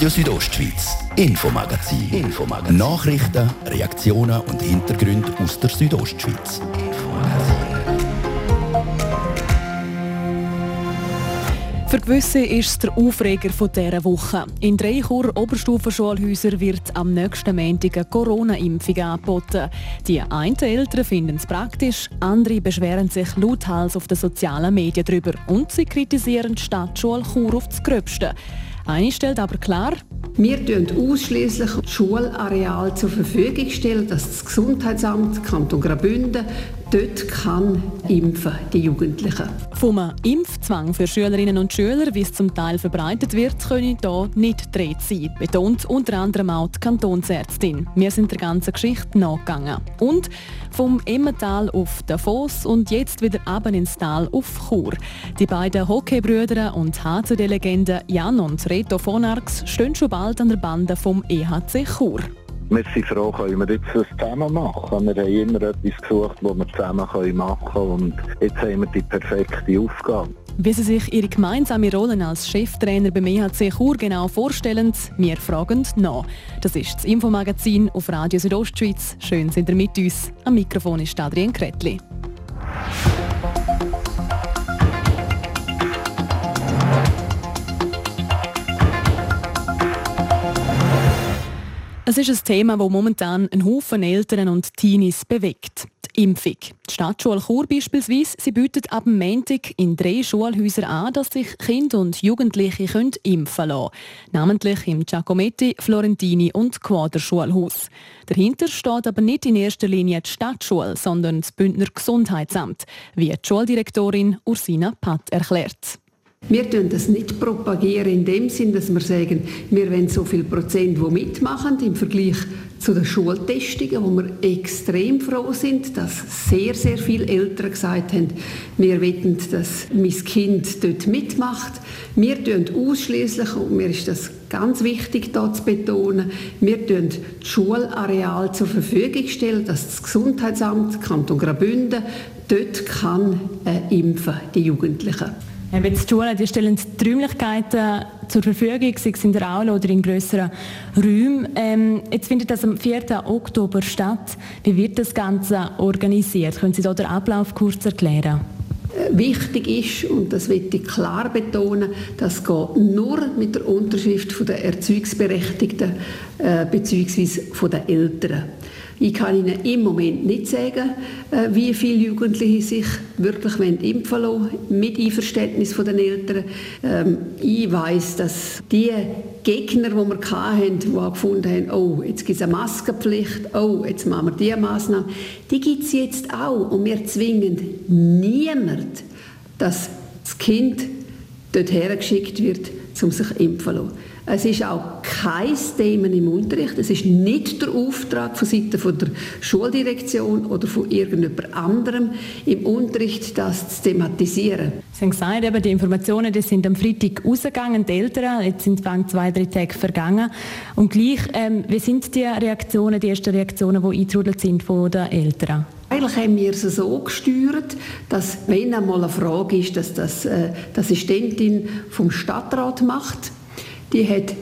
Radio Südostschweiz, Infomagazin. Infomagazin. Nachrichten, Reaktionen und Hintergründe aus der Südostschweiz. Für gewisse ist es der Aufreger dieser Woche. In drei Chur Oberstufenschulhäusern wird am nächsten Montag eine Corona-Impfung angeboten. Die einen Eltern finden es praktisch, andere beschweren sich lauthals auf den sozialen Medien darüber und sie kritisieren die Stadtschule Chur auf das Gröbste. Eine stellt aber klar, wir stellen ausschließlich Schulareal zur Verfügung stellen, dass das Gesundheitsamt Kanton Graubünden dort kann impfen, die Jugendlichen. Vom Impfzwang für Schülerinnen und Schüler, wie es zum Teil verbreitet wird, können hier nicht dreht sein, betont unter anderem auch die Kantonsärztin. Wir sind der ganzen Geschichte nachgegangen. Und vom Emmental auf Davos und jetzt wieder ab ins Tal auf Chur. Die beiden Hockeybrüder und HCD-Legenden Jan und Reto von Arx stehen schon bald an der Bande vom EHC Chur. Wir sind froh, können wir jetzt das zusammen machen. Wir haben immer etwas gesucht, das wir zusammen machen können und jetzt haben wir die perfekte Aufgabe. Wie Sie sich Ihre gemeinsame Rolle als Cheftrainer beim EHC Chur genau vorstellen, wir fragen nach. Das ist das Infomagazin auf Radio Südostschweiz. Schön sind ihr mit uns. Am Mikrofon ist Adrian Kretli. Es ist ein Thema, das momentan einen Haufen Eltern und Teenies bewegt. Die Impfung. Die Stadtschule Chur beispielsweise, sie bietet ab Montag in drei Schulhäusern an, dass sich Kinder und Jugendliche können impfen lassen Namentlich im Giacometti, Florentini und Quader-Schulhaus. Dahinter steht aber nicht in erster Linie die Stadtschule, sondern das Bündner Gesundheitsamt, wie die Schuldirektorin Ursina Patt erklärt. Wir tun das nicht propagieren in dem Sinn, dass wir sagen, wir wollen so viel Prozent, die mitmachen im Vergleich zu den Schultestungen, wo wir extrem froh sind, dass sehr, sehr viele Eltern gesagt haben, wir wollen, dass mein Kind dort mitmacht. Wir tun ausschließlich, und mir ist das ganz wichtig hier zu betonen, wir tun das Schulareal zur Verfügung stellen, dass das Gesundheitsamt Kanton Graubünden dort kann äh, impfen, die Jugendlichen. Wenn die Schulen die stellen die Räumlichkeiten zur Verfügung, sei es in der Aula oder in grösseren Räumen. Ähm, jetzt findet das am 4. Oktober statt. Wie wird das Ganze organisiert? Können Sie da den Ablauf kurz erklären? Äh, wichtig ist, und das will ich klar betonen, das geht nur mit der Unterschrift der Erziehungsberechtigten äh, bzw. der Eltern. Ich kann Ihnen im Moment nicht sagen, äh, wie viele Jugendliche sich wirklich impfen lassen mit Einverständnis der Eltern. Ähm, ich weiß, dass die Gegner, die wir hatten, die gefunden haben, oh, jetzt gibt es eine Maskenpflicht, oh, jetzt machen wir diese Massnahmen, die gibt es jetzt auch. Und wir zwingen niemand, dass das Kind dorthin geschickt wird, um sich impfen zu lassen. Es ist auch kein Thema im Unterricht. Es ist nicht der Auftrag von Seiten von der Schuldirektion oder von irgendjemand anderem im Unterricht, das zu thematisieren. Sie haben gesagt, eben, die Informationen die sind am Freitag rausgegangen, die Eltern, jetzt sind zwei, drei Tage vergangen. Und gleich, ähm, wie sind die Reaktionen, die ersten Reaktionen, die eingetrudelt sind von den Eltern? Eigentlich haben wir es so gesteuert, dass wenn einmal eine Frage ist, dass das äh, die Assistentin vom Stadtrat macht, die hat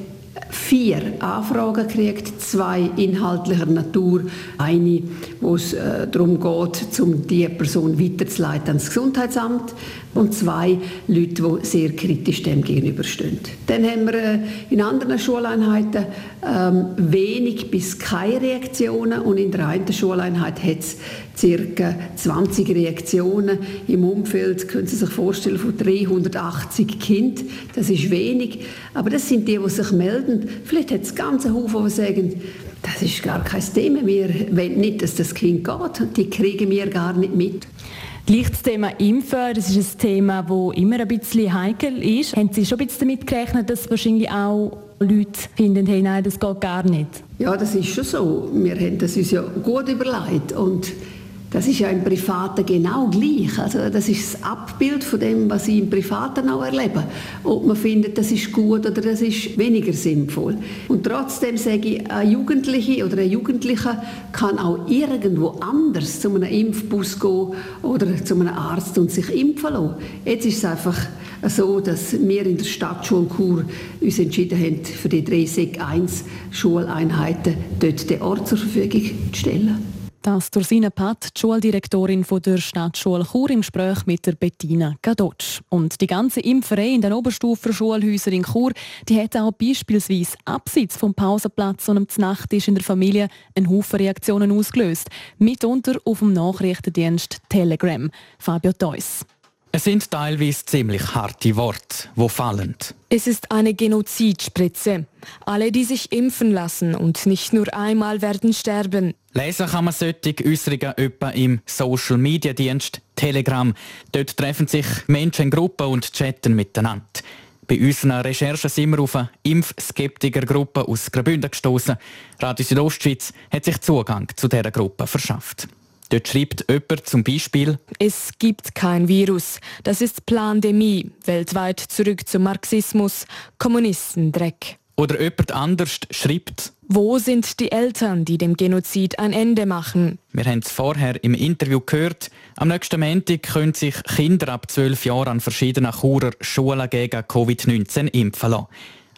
vier Anfragen gekriegt, zwei inhaltlicher Natur, eine, wo es äh, darum geht, um die Person weiterzuleiten ans Gesundheitsamt und zwei Leute, die sehr kritisch dem gegenüberstehen. Dann haben wir äh, in anderen Schuleinheiten ähm, wenig bis keine Reaktionen und in der einen Schuleinheit hat es ca. 20 Reaktionen im Umfeld, können Sie sich vorstellen, von 380 Kindern. Das ist wenig, aber das sind die, die sich melden. Vielleicht hat es ganze Haufen, die sagen, das ist gar kein Thema, wir wollen nicht, dass das Kind geht, die kriegen wir gar nicht mit. Gleich das Thema Impfen, das ist ein Thema, das immer ein bisschen heikel ist. Haben Sie schon ein bisschen damit gerechnet, dass wahrscheinlich auch Leute finden, hey, nein, das geht gar nicht? Ja, das ist schon so. Wir haben das uns ja gut überlegt und das ist ja im Privaten genau gleich. Also das ist das Abbild von dem, was ich im Privaten auch erlebe. Ob man findet, das ist gut oder das ist weniger sinnvoll. Und trotzdem sage ich, ein Jugendliche oder ein Jugendlicher kann auch irgendwo anders zu einem Impfbus gehen oder zu einem Arzt und sich impfen lassen. Jetzt ist es einfach so, dass wir in der Stadtschule Chur uns entschieden haben, für die drei Sek 1 Schuleinheiten dort den Ort zur Verfügung zu stellen. Das Tursina Pat, die Schuldirektorin der Stadtschule Chur im Gespräch mit der Bettina Gadotsch. Und die ganze Impferei in den Oberstufenschulhäusern in Chur, die hat auch beispielsweise abseits vom Pausenplatz und dem Nachttisch in der Familie einen Haufen Reaktionen ausgelöst. Mitunter auf dem Nachrichtendienst Telegram. Fabio Theus. Es sind teilweise ziemlich harte Worte, wo fallen. Es ist eine Genozidspritze. Alle, die sich impfen lassen und nicht nur einmal werden sterben. Lesen kann man solche Äußerungen etwa im Social Media Dienst Telegram. Dort treffen sich Menschen in Gruppen und chatten miteinander. Bei unseren Recherchen sind wir auf eine Impfskeptiker-Gruppe aus Graubünden gestoßen. Radio Südostschweiz hat sich Zugang zu dieser Gruppe verschafft. Dort schreibt jemand zum Beispiel, es gibt kein Virus. Das ist Plandemie. Weltweit zurück zum Marxismus. Kommunistendreck. Oder jemand anders schreibt, wo sind die Eltern, die dem Genozid ein Ende machen? Wir haben es vorher im Interview gehört. Am nächsten Montag können sich Kinder ab 12 Jahren an verschiedenen Churer Schulen gegen Covid-19 impfen lassen.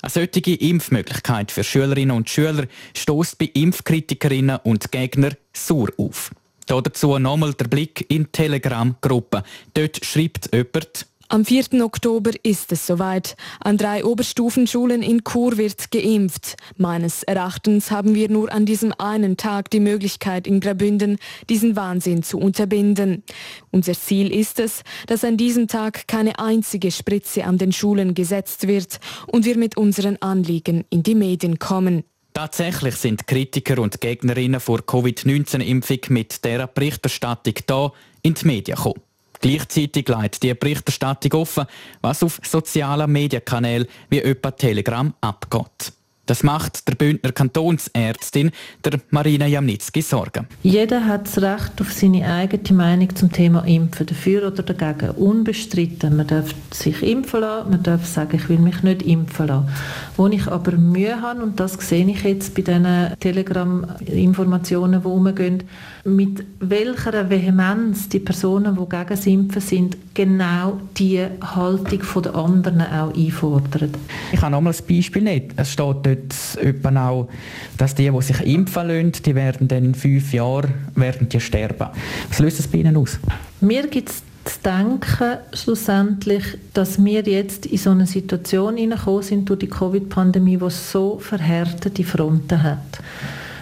Eine solche Impfmöglichkeit für Schülerinnen und Schüler stößt bei Impfkritikerinnen und Gegnern sauer auf. Dazu nochmal der Blick in die Telegram-Gruppe. Dort schreibt jemand, am 4. Oktober ist es soweit. An drei Oberstufenschulen in Chur wird geimpft. Meines Erachtens haben wir nur an diesem einen Tag die Möglichkeit in Graubünden, diesen Wahnsinn zu unterbinden. Unser Ziel ist es, dass an diesem Tag keine einzige Spritze an den Schulen gesetzt wird und wir mit unseren Anliegen in die Medien kommen. Tatsächlich sind Kritiker und Gegnerinnen vor Covid-19-Impfung mit dieser Berichterstattung da in die Medien gekommen. Gleichzeitig leitet die Berichterstattung offen, was auf sozialen Medienkanälen wie etwa Telegram abgeht. Das macht der Bündner Kantonsärztin, der Marina Jamnitzki, Sorgen. Jeder hat das Recht auf seine eigene Meinung zum Thema Impfen, dafür oder dagegen, unbestritten. Man darf sich impfen lassen, man darf sagen, ich will mich nicht impfen lassen. Wo ich aber Mühe habe, und das sehe ich jetzt bei diesen Telegram-Informationen, die umgehen, mit welcher Vehemenz die Personen, die gegen das Impfen sind, genau die Haltung der anderen auch einfordern. Ich habe nochmal ein Beispiel nicht. Es steht dort etwa auch, dass die, die sich impfen lassen, die werden dann in fünf Jahren werden die sterben. Was löst das bei Ihnen aus? Mir gibt es zu denken, schlussendlich, dass wir jetzt in so eine Situation hineingekommen sind durch die Covid-Pandemie, die so verhärtete Fronten hat.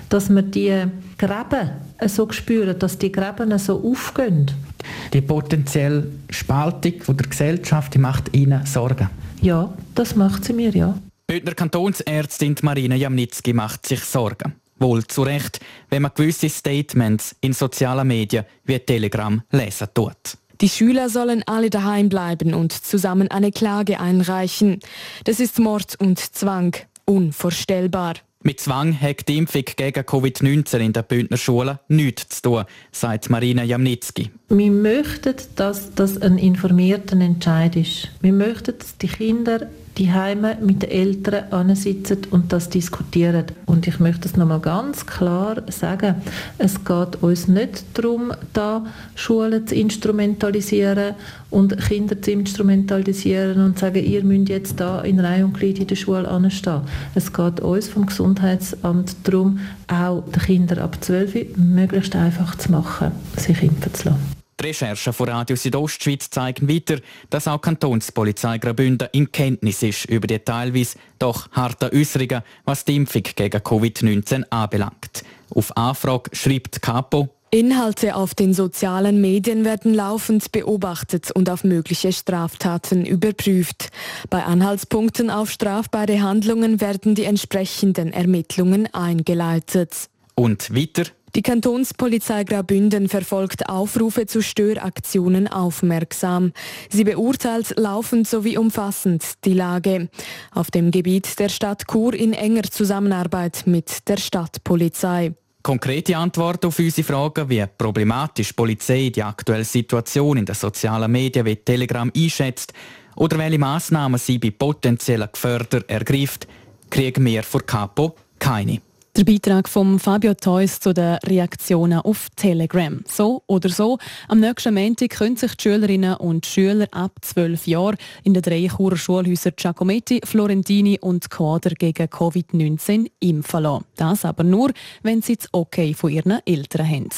Dass wir die Gräben so spüren, dass die Gräben so aufgehen. Die potenzielle Spaltung der Gesellschaft die macht Ihnen Sorgen? Ja, das macht sie mir, ja. Bündner Kantonsärztin Marina Jamnitzki macht sich Sorgen. Wohl zu Recht, wenn man gewisse Statements in sozialen Medien wie Telegram lesen tut. Die Schüler sollen alle daheim bleiben und zusammen eine Klage einreichen. Das ist Mord und Zwang. Unvorstellbar. Mit Zwang hat die Impfung gegen Covid-19 in den Bündner Schulen nichts zu tun, sagt Marina Jamnitzki. Wir möchten, dass das ein informierter Entscheid ist. Wir möchten, dass die Kinder die Heime mit den Eltern ansitzen und das diskutieren. Und ich möchte es nochmal ganz klar sagen, es geht uns nicht darum, da Schulen zu instrumentalisieren und Kinder zu instrumentalisieren und zu sagen, ihr müsst jetzt da in Reihe und Glied in der Schule anstehen. Es geht uns vom Gesundheitsamt darum, auch den Kindern ab 12 möglichst einfach zu machen, sich impfen zu lassen. Die Recherchen von Radio Südostschweiz zeigen weiter, dass auch Kantonspolizei Graubünden in Kenntnis ist über die teilweise doch harten Äußerungen, was die Impfung gegen Covid-19 anbelangt. Auf Anfrage schreibt Capo, Inhalte auf den sozialen Medien werden laufend beobachtet und auf mögliche Straftaten überprüft. Bei Anhaltspunkten auf strafbare Handlungen werden die entsprechenden Ermittlungen eingeleitet. Und weiter die Kantonspolizei Graubünden verfolgt Aufrufe zu Störaktionen aufmerksam. Sie beurteilt laufend sowie umfassend die Lage. Auf dem Gebiet der Stadt Chur in enger Zusammenarbeit mit der Stadtpolizei. Konkrete Antworten auf unsere Fragen, wie problematisch die Polizei die aktuelle Situation in den sozialen Medien wie Telegram einschätzt oder welche Massnahmen sie bei potenziellen Gefährdern ergreift, kriegen wir vor Capo keine. Der Beitrag von Fabio Theus zu den Reaktionen auf Telegram. So oder so, am nächsten Montag können sich die Schülerinnen und Schüler ab 12 Jahren in den drei Churer Schulhäusern Giacometti, Florentini und Quader gegen Covid-19 impfen lassen. Das aber nur, wenn sie das Okay von ihren Eltern haben.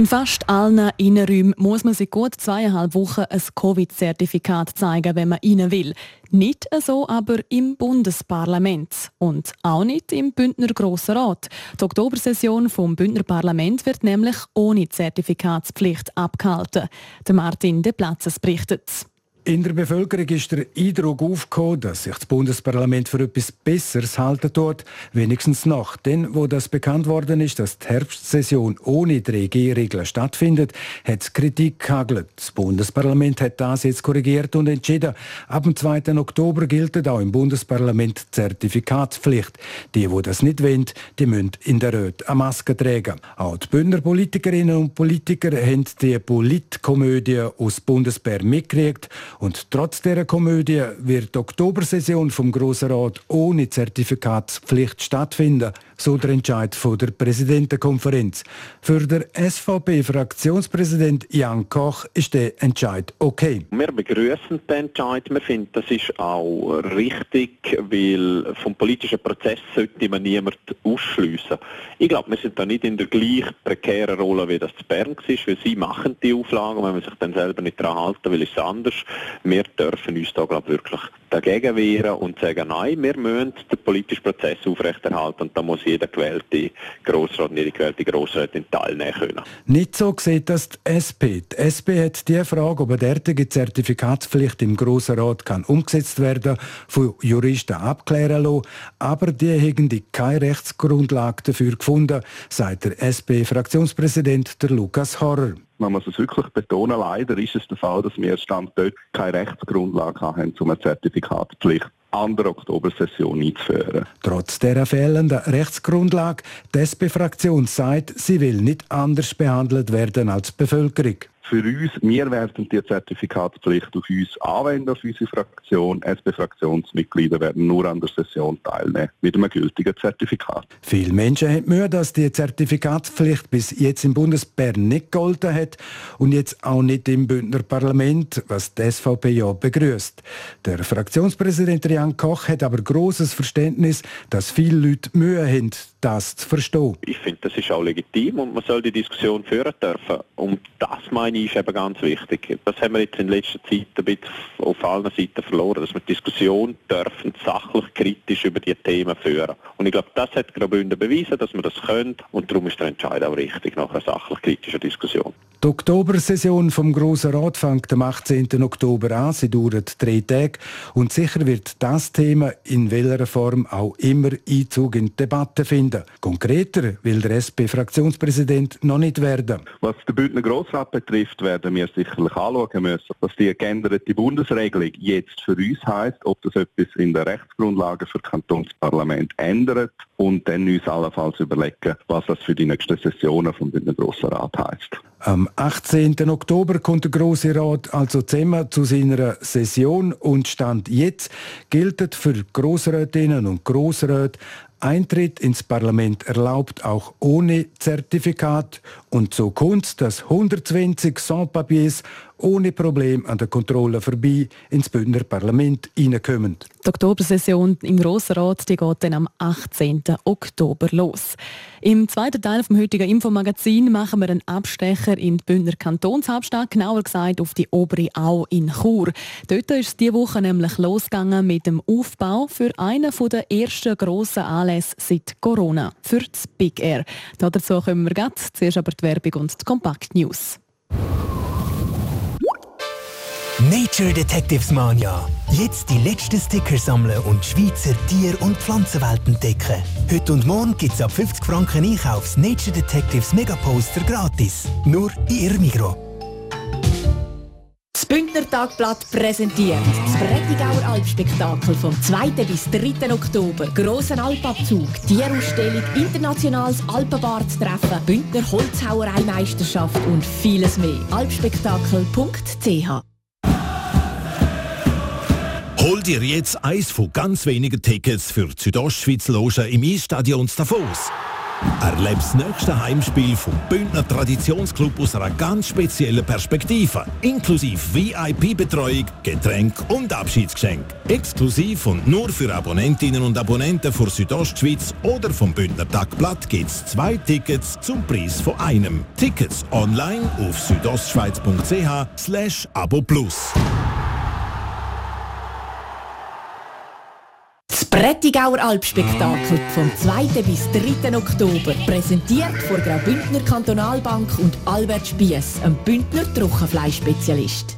In fast allen Innenräumen muss man seit gut zweieinhalb Wochen ein Covid-Zertifikat zeigen, wenn man rein will. Nicht so aber im Bundesparlament und auch nicht im Bündner Grossen Rat. Die Oktobersession vom Bündner Parlament wird nämlich ohne Zertifikatspflicht abgehalten. Der Martin De Platzes berichtet. In der Bevölkerung ist der Eindruck aufgekommen, dass sich das Bundesparlament für etwas Besseres halten tut, wenigstens noch. Denn wo das bekannt worden ist, dass die Herbstsession ohne 3G-Regeln stattfindet, hat es Kritik gehagelt. Das Bundesparlament hat das jetzt korrigiert und entschieden. Ab dem 2. Oktober gilt auch im Bundesparlament Zertifikatspflicht. Die, die das nicht wollen, die müssen in der Röte eine Maske tragen. Auch die Bündner Politikerinnen und Politiker haben die Politkomödie aus Bundesbär mitgekriegt und trotz dieser Komödie wird die Oktobersession vom Grossen Rat ohne Zertifikatspflicht stattfinden, so der Entscheid von der Präsidentenkonferenz. Für den SVP-Fraktionspräsident Jan Koch ist der Entscheid okay. Wir begrüßen den Entscheid. Wir finden, das ist auch richtig, weil vom politischen Prozess sollte man niemand ausschliessen. Ich glaube, wir sind da nicht in der gleich prekären Rolle, wie das zu Bern war, weil sie machen die Auflagen, wenn man sich dann selber nicht daran halten will, ist es anders. Wir dürfen uns da glaube wirklich dagegen wehren und sagen, nein, wir müssen den politischen Prozess aufrechterhalten und da muss jeder gewählte Grossrat und jede gewählte Grossrätin teilnehmen können. Nicht so sieht das die SP. Die SP hat die Frage, ob eine derartige Zertifikatspflicht im Grossen Rat kann umgesetzt werden, von Juristen abklären lassen, aber die haben keine Rechtsgrundlage dafür gefunden, sagt der SP-Fraktionspräsident Lukas Horrer man muss es wirklich betonen, leider ist es der Fall, dass wir Stand dort keine Rechtsgrundlage haben, um eine Zertifikatspflicht an der Oktobersession einzuführen. Trotz dieser fehlenden Rechtsgrundlage, die SP-Fraktion sagt, sie will nicht anders behandelt werden als die Bevölkerung für uns, wir werden die Zertifikatspflicht auf uns anwenden, auf unsere Fraktion. SP-Fraktionsmitglieder werden nur an der Session teilnehmen mit einem gültigen Zertifikat. Viele Menschen haben Mühe, dass die Zertifikatspflicht bis jetzt im Bundesbern nicht gegolten hat und jetzt auch nicht im Bündner Parlament, was die SVP ja begrüßt. Der Fraktionspräsident Jan Koch hat aber großes Verständnis, dass viele Leute Mühe haben, das zu verstehen. Ich finde, das ist auch legitim und man soll die Diskussion führen dürfen. Und das meine ich ist eben ganz wichtig. Das haben wir jetzt in letzter Zeit ein bisschen auf allen Seiten verloren, dass wir die Diskussion dürfen sachlich kritisch über die Themen führen. Und ich glaube, das hat Graubünden bewiesen, dass wir das können und darum ist der Entscheid auch richtig nach einer sachlich kritischen Diskussion. Die Oktobersession vom Grossen Rat fängt am 18. Oktober an. Sie dauert drei Tage und sicher wird das Thema in welcher Form auch immer Einzug in die Debatte finden. Konkreter will der SP-Fraktionspräsident noch nicht werden. Was den Bündner Grossrat betrifft, werden wir sicherlich anschauen müssen, was die geänderte Bundesregelung jetzt für uns heißt, ob das etwas in der Rechtsgrundlage für Kantonsparlament ändert und dann uns allenfalls überlegen, was das für die nächsten Sessionen vom Bündner Grossen Rat heißt. Am 18. Oktober kommt der Grosse Rat also zusammen zu seiner Session und Stand jetzt gilt für Grossrätinnen und Grossräte Eintritt ins Parlament erlaubt auch ohne Zertifikat und so kommt dass 120 Sans-Papiers ohne Problem an der Kontrolle vorbei ins Bündner Parlament hineinkommen. Die Oktobersession im Grossen Rat die geht dann am 18. Oktober los. Im zweiten Teil vom heutigen Infomagazin machen wir einen Abstecher in die Bündner Kantonshauptstadt, genauer gesagt auf die obere Au in Chur. Dort ist es diese Woche nämlich losgegangen mit dem Aufbau für einen der ersten grossen Anlässe seit Corona, für das Big Air. Dazu kommen wir gleich. Zuerst aber die Werbung und die Kompakt News. Nature Detectives Mania. Jetzt die letzten Sticker sammeln und Schweizer Tier- und Pflanzenwelt entdecken. Heute und morgen gibt es ab 50 Franken Einkaufs Nature Detectives Megaposter gratis. Nur in Irmigro. Bündner Tagblatt präsentiert das Prättigauer Alpspektakel vom 2. bis 3. Oktober. Grossen Alpabzug, Tierausstellung, internationales Alpenbad-Treffen, Bündner Holzhauereimeisterschaft und vieles mehr. alpspektakel.ch Hol dir jetzt eins von ganz wenigen Tickets für die Südostschweiz Loge im Eisstadion Davos. Erlebe das nächste Heimspiel vom Bündner Traditionsclub aus einer ganz speziellen Perspektive. Inklusive VIP-Betreuung, Getränk und Abschiedsgeschenk. Exklusiv und nur für Abonnentinnen und Abonnenten von Südostschweiz oder vom Bündner Tagblatt gibt es zwei Tickets zum Preis von einem. Tickets online auf südostschweiz.ch slash abo plus. Prättigauer Alpspektakel vom 2. bis 3. Oktober. Präsentiert von Graubündner Kantonalbank und Albert Spiess, einem Bündner Trockenfleischspezialist.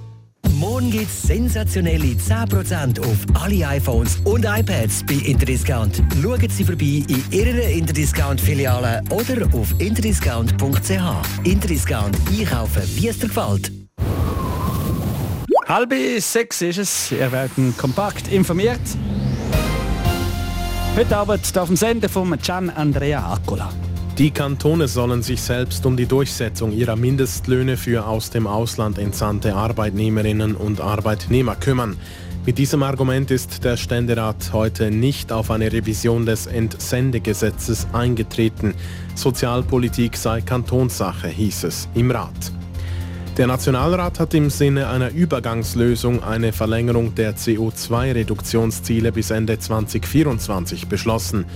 Morgen gibt es sensationelle 10% auf alle iPhones und iPads bei Interdiscount. Schauen Sie vorbei in Ihrer Interdiscount-Filiale oder auf interdiscount.ch. Interdiscount einkaufen, wie es dir gefällt. Halb sechs ist es. Ihr werdet kompakt informiert. Heute Abend auf dem Sender von Gian Andrea Accola. Die Kantone sollen sich selbst um die Durchsetzung ihrer Mindestlöhne für aus dem Ausland entsandte Arbeitnehmerinnen und Arbeitnehmer kümmern. Mit diesem Argument ist der Ständerat heute nicht auf eine Revision des Entsendegesetzes eingetreten. Sozialpolitik sei Kantonssache, hieß es im Rat. Der Nationalrat hat im Sinne einer Übergangslösung eine Verlängerung der CO2-Reduktionsziele bis Ende 2024 beschlossen.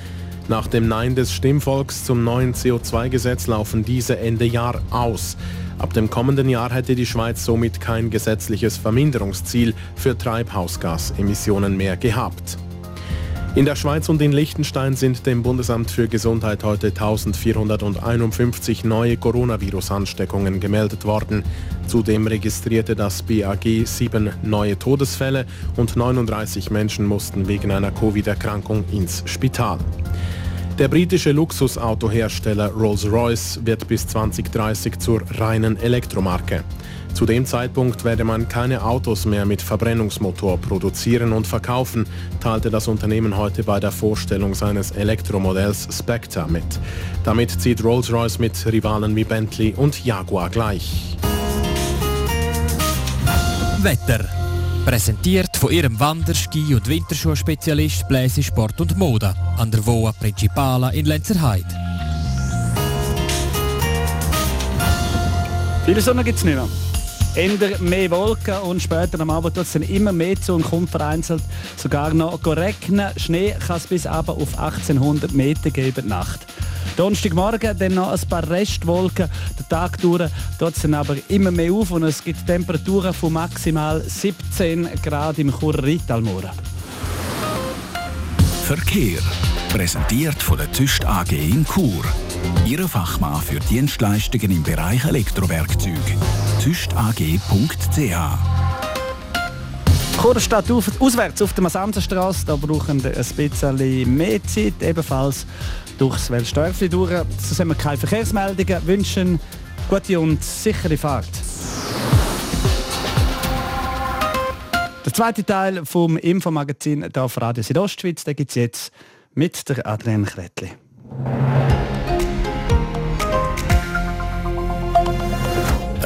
Nach dem Nein des Stimmvolks zum neuen CO2-Gesetz laufen diese Ende Jahr aus. Ab dem kommenden Jahr hätte die Schweiz somit kein gesetzliches Verminderungsziel für Treibhausgasemissionen mehr gehabt. In der Schweiz und in Liechtenstein sind dem Bundesamt für Gesundheit heute 1451 neue Coronavirus-Ansteckungen gemeldet worden. Zudem registrierte das BAG sieben neue Todesfälle und 39 Menschen mussten wegen einer Covid-Erkrankung ins Spital. Der britische Luxusautohersteller Rolls-Royce wird bis 2030 zur reinen Elektromarke. Zu dem Zeitpunkt werde man keine Autos mehr mit Verbrennungsmotor produzieren und verkaufen, teilte das Unternehmen heute bei der Vorstellung seines Elektromodells Spectre mit. Damit zieht Rolls-Royce mit Rivalen wie Bentley und Jaguar gleich. Wetter. Präsentiert von ihrem Wander-, Ski- und Winterschuhspezialist Bläse Sport und Mode an der Voa Principala in Lenzerheide. Viele Sonne gibt es nicht mehr. Änder mehr Wolken und später am Abend tut es dann immer mehr zu und kommt vereinzelt sogar noch regnen. Schnee kann es bis aber auf 1800 Meter geben Nacht. Donnerstagmorgen dann noch ein paar Restwolken. Der Tag tut es dann aber immer mehr auf und es gibt Temperaturen von maximal 17 Grad im Churer Ritalmora. Verkehr. Präsentiert von der Tüst AG in Chur. Ihre Fachmann für Dienstleistungen im Bereich Elektrowerkzeug. tüstag.ch Chur steht auf, auswärts auf der Masanzenstraße. Da brauchen wir ein bisschen mehr Zeit. Ebenfalls durchs Welsdörfli durch. So haben wir keine Verkehrsmeldungen. Wünschen gute und sichere Fahrt. Der zweite Teil vom Infomagazin hier auf Radio Südostschweiz, gibt es jetzt mit der Adrienne Kretli.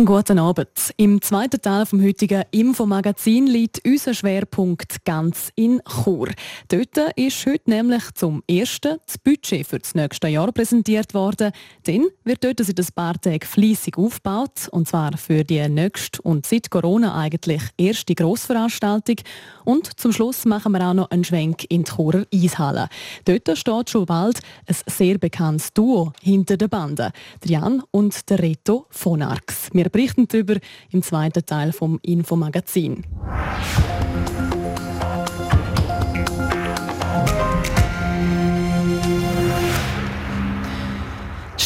Einen guten Abend. Im zweiten Teil vom heutigen Infomagazin liegt unser Schwerpunkt ganz in Chur. Dort ist heute nämlich zum ersten das Budget für das nächste Jahr präsentiert worden. Dann wird dort seit ein paar Tagen fleissig aufgebaut, und zwar für die nächste und seit Corona eigentlich erste Grossveranstaltung. Und zum Schluss machen wir auch noch einen Schwenk in die Churer Eishalle. Dort steht schon bald ein sehr bekanntes Duo hinter der Bande, der Jan und der Reto von Arx. Wir berichten darüber im zweiten Teil vom Infomagazin.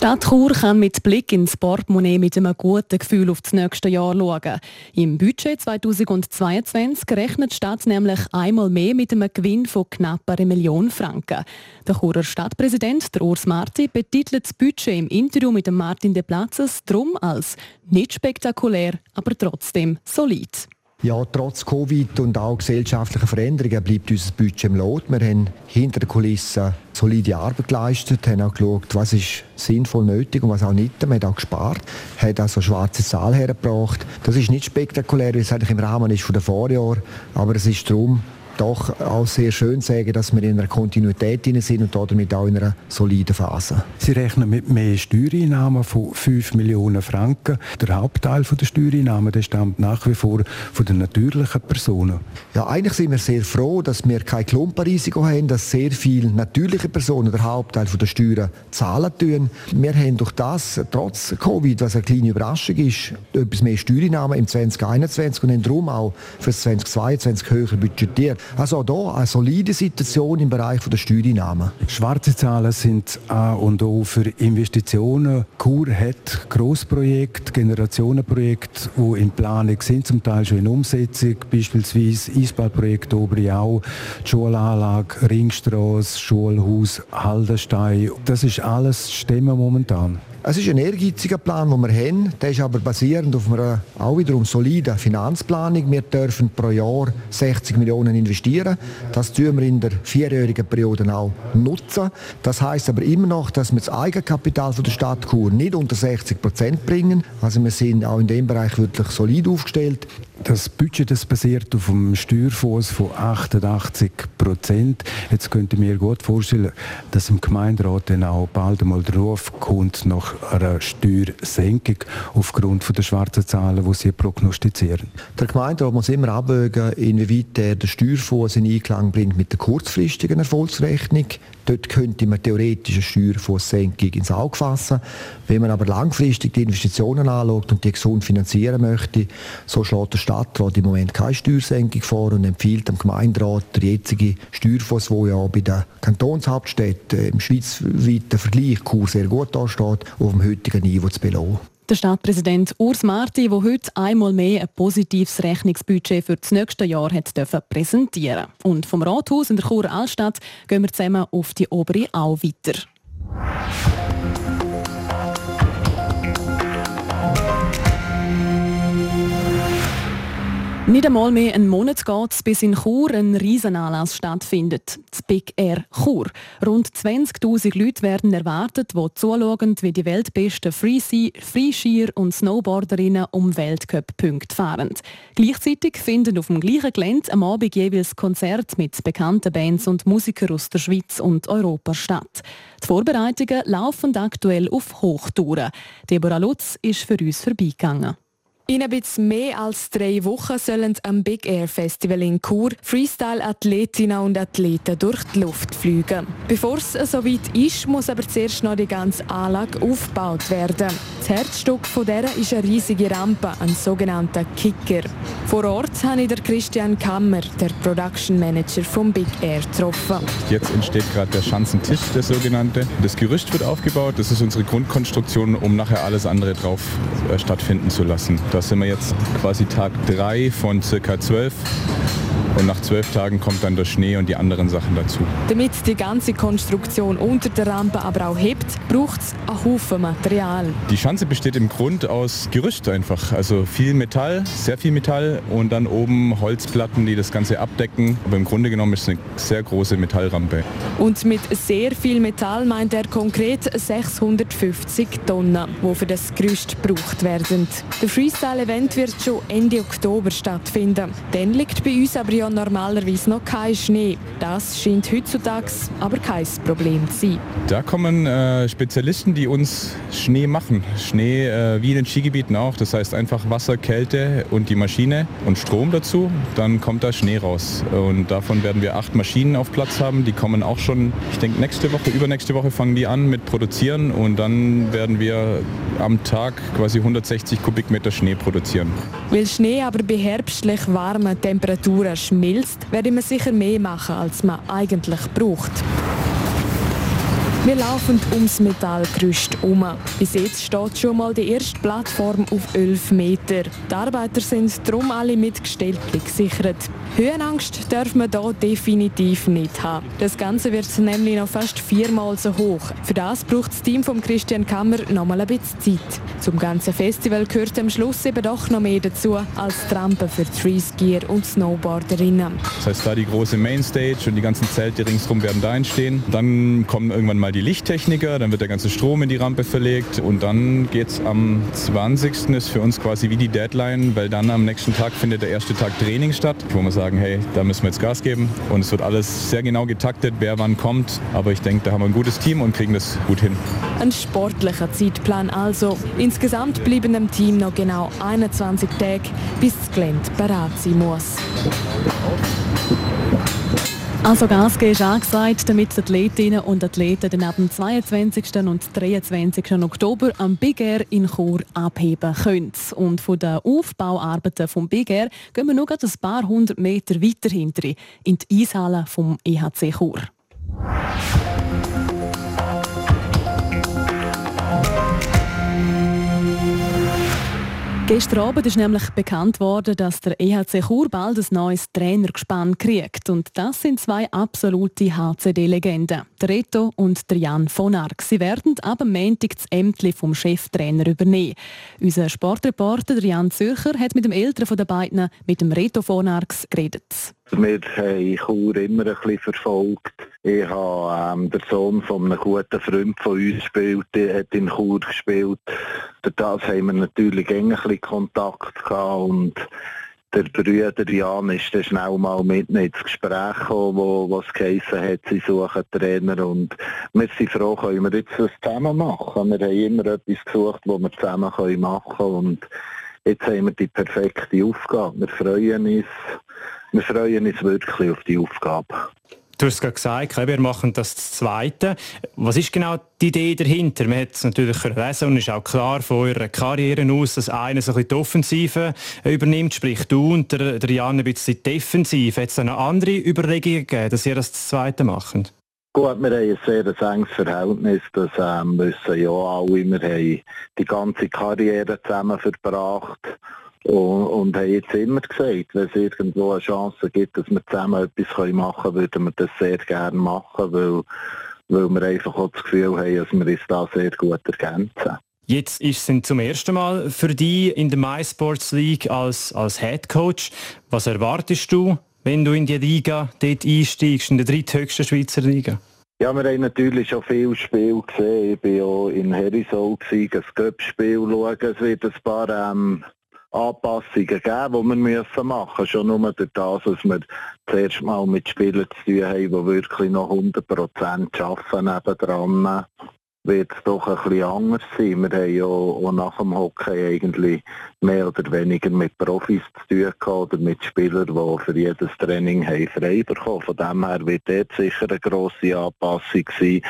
Stadt Chur kann mit Blick ins Portemonnaie mit einem guten Gefühl auf das nächste Jahr schauen. Im Budget 2022 rechnet die Stadt nämlich einmal mehr mit einem Gewinn von knapp einer Million Franken. Der Churer Stadtpräsident, der Urs Marti, betitelt das Budget im Interview mit Martin de Platzes drum als nicht spektakulär, aber trotzdem solid. Ja, trotz Covid und auch gesellschaftlicher Veränderungen bleibt unser Budget im Lot. Wir haben hinter den Kulissen solide Arbeit geleistet, haben auch geschaut, was ist sinnvoll nötig und was auch nicht. Man hat auch gespart, hat also schwarze Zahl hergebracht. Das ist nicht spektakulär, wie es eigentlich im Rahmen ist von der Vorjahr, aber es ist darum doch auch sehr schön sagen, dass wir in einer Kontinuität sind und damit auch in einer soliden Phase. Sie rechnen mit mehr Steuereinnahmen von 5 Millionen Franken. Der Hauptteil der Steuereinnahmen der stammt nach wie vor von den natürlichen Personen. Ja, eigentlich sind wir sehr froh, dass wir kein Klumpenrisiko haben, dass sehr viele natürliche Personen den Hauptteil der Steuern zahlen tun. Wir haben durch das, trotz Covid, was eine kleine Überraschung ist, etwas mehr Steuereinnahmen im 2021 und haben darum auch für 2022 höher budgetiert. Also hier eine solide Situation im Bereich der Steuereinnahmen. Schwarze Zahlen sind A und O für Investitionen. Kur hat Grossprojekte, Generationenprojekte, die in Planung sind, zum Teil schon in Umsetzung, beispielsweise Eisballprojekt Obriau, die Schulanlage Ringstrasse, Schulhaus Haldenstein. Das ist alles stemmen momentan. Es ist ein ehrgeiziger Plan, den wir haben. Der ist aber basierend auf einer auch wiederum soliden Finanzplanung. Wir dürfen pro Jahr 60 Millionen investieren. Das tun wir in der vierjährigen Periode auch nutzen. Das heißt aber immer noch, dass wir das Eigenkapital der Stadt Chur nicht unter 60 Prozent bringen. Also wir sind auch in dem Bereich wirklich solid aufgestellt. Das Budget das basiert auf einem Steuerfonds von 88 Prozent. Jetzt könnte ich mir gut vorstellen, dass im Gemeinderat dann auch bald einmal der Ruf kommt nach einer Steuersenkung aufgrund der schwarzen Zahlen, die Sie prognostizieren. Der Gemeinderat muss immer abwägen, inwieweit er den Steuerfonds in Einklang bringt mit der kurzfristigen Erfolgsrechnung. Dort könnte man theoretisch eine Steuerfondssenkung ins Auge fassen. Wenn man aber langfristig die Investitionen anschaut und die gesund finanzieren möchte, so schlägt der Stadtrat im Moment keine Steuersenkung vor und empfiehlt dem Gemeinderat der jetzige Steuerfonds, der ja bei den Kantonshauptstädten im schweizweiten Vergleich sehr gut ansteht, auf dem heutigen Niveau zu belohnen. Der Stadtpräsident Urs Marti, der heute einmal mehr ein positives Rechnungsbudget für das nächste Jahr hat präsentieren. Und vom Rathaus in der Churer Altstadt gehen wir zusammen auf die obere Au weiter. Nicht einmal mehr einen Monat geht es, bis in Chur ein Riesenanlass stattfindet. Das Big Air Chur. Rund 20.000 Leute werden erwartet, die zuschauen, wie die weltbesten Freeskier und Snowboarderinnen um Weltcup-Punkte fahren. Gleichzeitig finden auf dem gleichen Gelände am Abend jeweils Konzerte mit bekannten Bands und Musikern aus der Schweiz und Europa statt. Die Vorbereitungen laufen aktuell auf Hochtouren. Deborah Lutz ist für uns vorbeigegangen. In ein bisschen mehr als drei Wochen sollen am Big Air Festival in Chur Freestyle-Athletinnen und Athleten durch die Luft fliegen. Bevor es so weit ist, muss aber zuerst noch die ganze Anlage aufgebaut werden. Das Herzstück der ist eine riesige Rampe, ein sogenannter Kicker. Vor Ort habe ich Christian Kammer, der Production Manager vom Big Air, getroffen. Jetzt entsteht gerade der Schanzentisch, der sogenannte. Das Gerüst wird aufgebaut. Das ist unsere Grundkonstruktion, um nachher alles andere drauf äh, stattfinden zu lassen. Da sind wir jetzt quasi Tag 3 von circa 12 und nach zwölf Tagen kommt dann der Schnee und die anderen Sachen dazu. Damit die ganze Konstruktion unter der Rampe aber auch hebt, braucht es einen Haufen Material. Die Schanze besteht im Grund aus Gerüst einfach. Also viel Metall, sehr viel Metall und dann oben Holzplatten, die das Ganze abdecken. Aber im Grunde genommen ist es eine sehr große Metallrampe. Und mit sehr viel Metall meint er konkret 650 Tonnen, die für das Gerüst gebraucht werden. Der Freestyle-Event wird schon Ende Oktober stattfinden. Dann liegt bei uns aber ja normalerweise noch kein Schnee. Das scheint heutzutage aber kein Problem zu sein. Da kommen äh, Spezialisten, die uns Schnee machen. Schnee äh, wie in den Skigebieten auch. Das heißt einfach Wasser, Kälte und die Maschine und Strom dazu. Dann kommt da Schnee raus. Und davon werden wir acht Maschinen auf Platz haben. Die kommen auch schon, ich denke nächste Woche, übernächste Woche fangen die an mit Produzieren und dann werden wir am Tag quasi 160 Kubikmeter Schnee produzieren. Weil Schnee aber bei herbstlich warmen Temperaturen schmilzt, werde man sicher mehr machen, als man eigentlich braucht. Wir laufen ums Metallgerüst um. Bis jetzt steht schon mal die erste Plattform auf 11 Meter. Die Arbeiter sind darum alle mit Gestellten gesichert. Höhenangst darf man hier definitiv nicht haben. Das Ganze wird nämlich noch fast viermal so hoch. Für das braucht das Team von Christian Kammer noch mal ein bisschen Zeit. Zum ganzen Festival gehört am Schluss eben doch noch mehr dazu als Trampen für Treeskier und Snowboarderinnen. Das heißt, da die große Mainstage und die ganzen Zelte ringsherum werden da entstehen. Dann kommen irgendwann mal die Lichttechniker, dann wird der ganze Strom in die Rampe verlegt und dann geht es am 20. ist für uns quasi wie die Deadline, weil dann am nächsten Tag findet der erste Tag Training statt, wo wir sagen, hey, da müssen wir jetzt Gas geben und es wird alles sehr genau getaktet, wer wann kommt, aber ich denke, da haben wir ein gutes Team und kriegen das gut hin. Ein sportlicher Zeitplan also. Insgesamt bleiben dem Team noch genau 21 Tage, bis das Gelände bereit sein muss. Also Gas geben ist angesagt, damit die Athletinnen und Athleten dann ab dem 22. und 23. Oktober am Big Air in Chur abheben können. Und von den Aufbauarbeiten vom Big Air gehen wir noch ein paar hundert Meter weiter hinter in die Eishalle vom EHC Chur. Gestern Abend ist nämlich bekannt worden, dass der EHC Chur bald ein neues Trainergespann kriegt. Und das sind zwei absolute HCD-Legenden, der Reto und der Jan von Arx. Sie werden ab dem Montag das Ämtli vom Cheftrainer übernehmen. Unser Sportreporter Jan Zürcher hat mit dem Älteren der beiden, mit dem Reto von Arx, geredet. Wir haben Chur immer ein bisschen verfolgt. Ich habe ähm, der Sohn von einem guten Freund von uns gespielt, der hat in Chur gespielt. Durch das haben wir natürlich ein bisschen Kontakt gehabt und der Brüder Jan ist dann schnell mal mit ins Gespräch gekommen, wo was geheissen hat, sie suchen Trainer und wir sind froh, können wir jetzt das zusammen machen. Wir haben immer etwas gesucht, was wir zusammen machen können und jetzt haben wir die perfekte Aufgabe. Wir freuen uns, wir freuen uns wirklich auf die Aufgabe. Du hast gerade gesagt, wir machen das Zweite. Was ist genau die Idee dahinter? Man hat es natürlich lesen und ist auch klar von eurer Karriere aus, dass einer so ein bisschen die Offensive übernimmt, sprich du und der, der Jan ein bisschen die Defensive. Hat es eine andere Überlegung gegeben, dass ihr das Zweite macht? Gut, wir haben ein sehr enges Verhältnis, das ähm, wissen ja alle. Wir haben die ganze Karriere zusammen verbracht und, und haben jetzt immer gesagt, wenn es irgendwo eine Chance gibt, dass wir zusammen etwas machen können, würden wir das sehr gerne machen, weil, weil wir einfach auch das Gefühl haben, dass wir uns da sehr gut ergänzen. Jetzt ist es zum ersten Mal für dich in der MySports League als, als Head Coach. Was erwartest du, wenn du in die Liga dort einsteigst, in der dritthöchsten Schweizer Liga? Ja, wir haben natürlich schon viele Spiele gesehen. Ich war auch in Herisol, ein Göpp-Spiel schauen. Es wird ein paar ähm, Anpassungen geben, die wir machen müssen. Schon nur durch das, dass wir zuerst mal mit Spielern zu tun haben, die wirklich noch 100% arbeiten nebendran wird es doch ein bisschen anders sein. Wir haben ja auch nach dem Hockey eigentlich mehr oder weniger mit Profis zu tun gehabt oder mit Spielern, die für jedes Training haben frei bekommen. Von dem her wird dort sicher eine grosse Anpassung sein.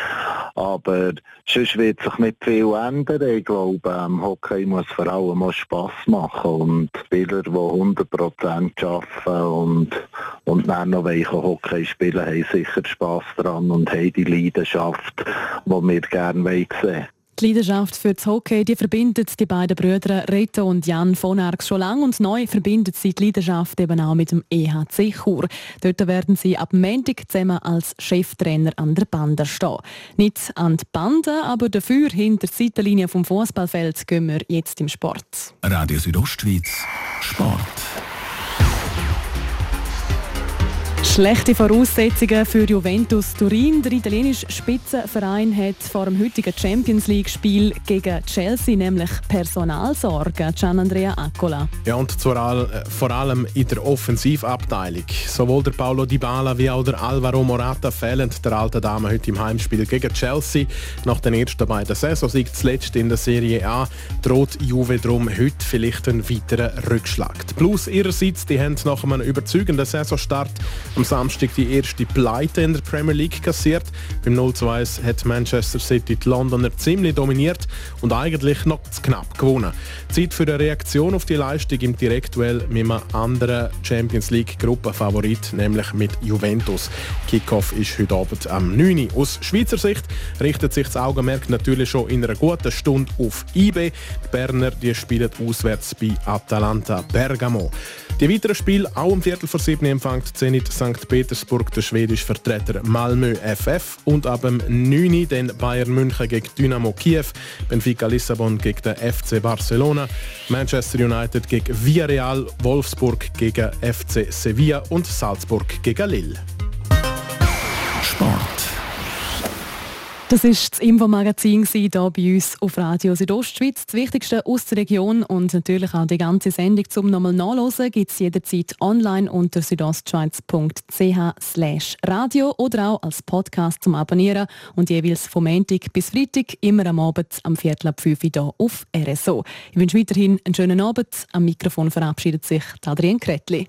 Aber sonst wird sich nicht viel ändern. Ich glaube, Hockey muss vor allem auch Spass machen und Spieler, die 100% arbeiten und, und dann noch welche Hockey spielen, haben sicher Spass dran und haben die Leidenschaft, die wir gerne sehen die Leidenschaft für das Hockey die verbindet die beiden Brüder Reto und Jan von Arx schon lange und neu verbindet sie die Leidenschaft eben auch mit dem EHC Chur. Dort werden sie ab Montag zusammen als Cheftrainer an der Bande stehen. Nicht an die Bande, aber dafür hinter die Seitenlinie vom Fußballfeld gehen wir jetzt im Sport. Radio Südostschweiz Sport. Schlechte Voraussetzungen für Juventus Turin. Der italienische Spitzenverein hat vor dem heutigen Champions League-Spiel gegen Chelsea nämlich Personalsorge. Gian Andrea Accola. Ja, und zwar äh, vor allem in der Offensivabteilung. Sowohl der Paulo Dybala wie auch der Alvaro Morata fehlen der alten Dame heute im Heimspiel gegen Chelsea. Nach den ersten beiden Saisonsiegen zuletzt in der Serie A droht Juve drum heute vielleicht einen weiteren Rückschlag. Blues ihrerseits die haben nach einem überzeugenden Saisonstart am am Samstag die erste Pleite in der Premier League kassiert. Beim 0-2 hat Manchester City die Londoner ziemlich dominiert und eigentlich noch zu knapp gewonnen. Zeit für eine Reaktion auf die Leistung im Direktduell mit einem anderen Champions League Gruppenfavorit, nämlich mit Juventus. Kickoff ist heute Abend am 9. Uhr. Aus Schweizer Sicht richtet sich das Augenmerk natürlich schon in einer guten Stunde auf IB. Die Berner die spielen auswärts bei Atalanta Bergamo. Die weiteren Spiele auch um Viertel vor sieben empfängt Zenit St. Petersburg der schwedische Vertreter Malmö FF und ab dem 9. den Bayern München gegen Dynamo Kiew, Benfica Lissabon gegen den FC Barcelona, Manchester United gegen Villarreal, Wolfsburg gegen FC Sevilla und Salzburg gegen Lille. Sport. Das war das Infomagazin hier bei uns auf Radio Südostschweiz. Das Wichtigste aus der Region und natürlich auch die ganze Sendung zum nochmal nachlesen gibt es jederzeit online unter südostschweiz.ch radio oder auch als Podcast zum Abonnieren und jeweils vom Montag bis Freitag immer am Abend am Viertel ab 5 Uhr hier auf RSO. Ich wünsche weiterhin einen schönen Abend. Am Mikrofon verabschiedet sich Adrian Kretli.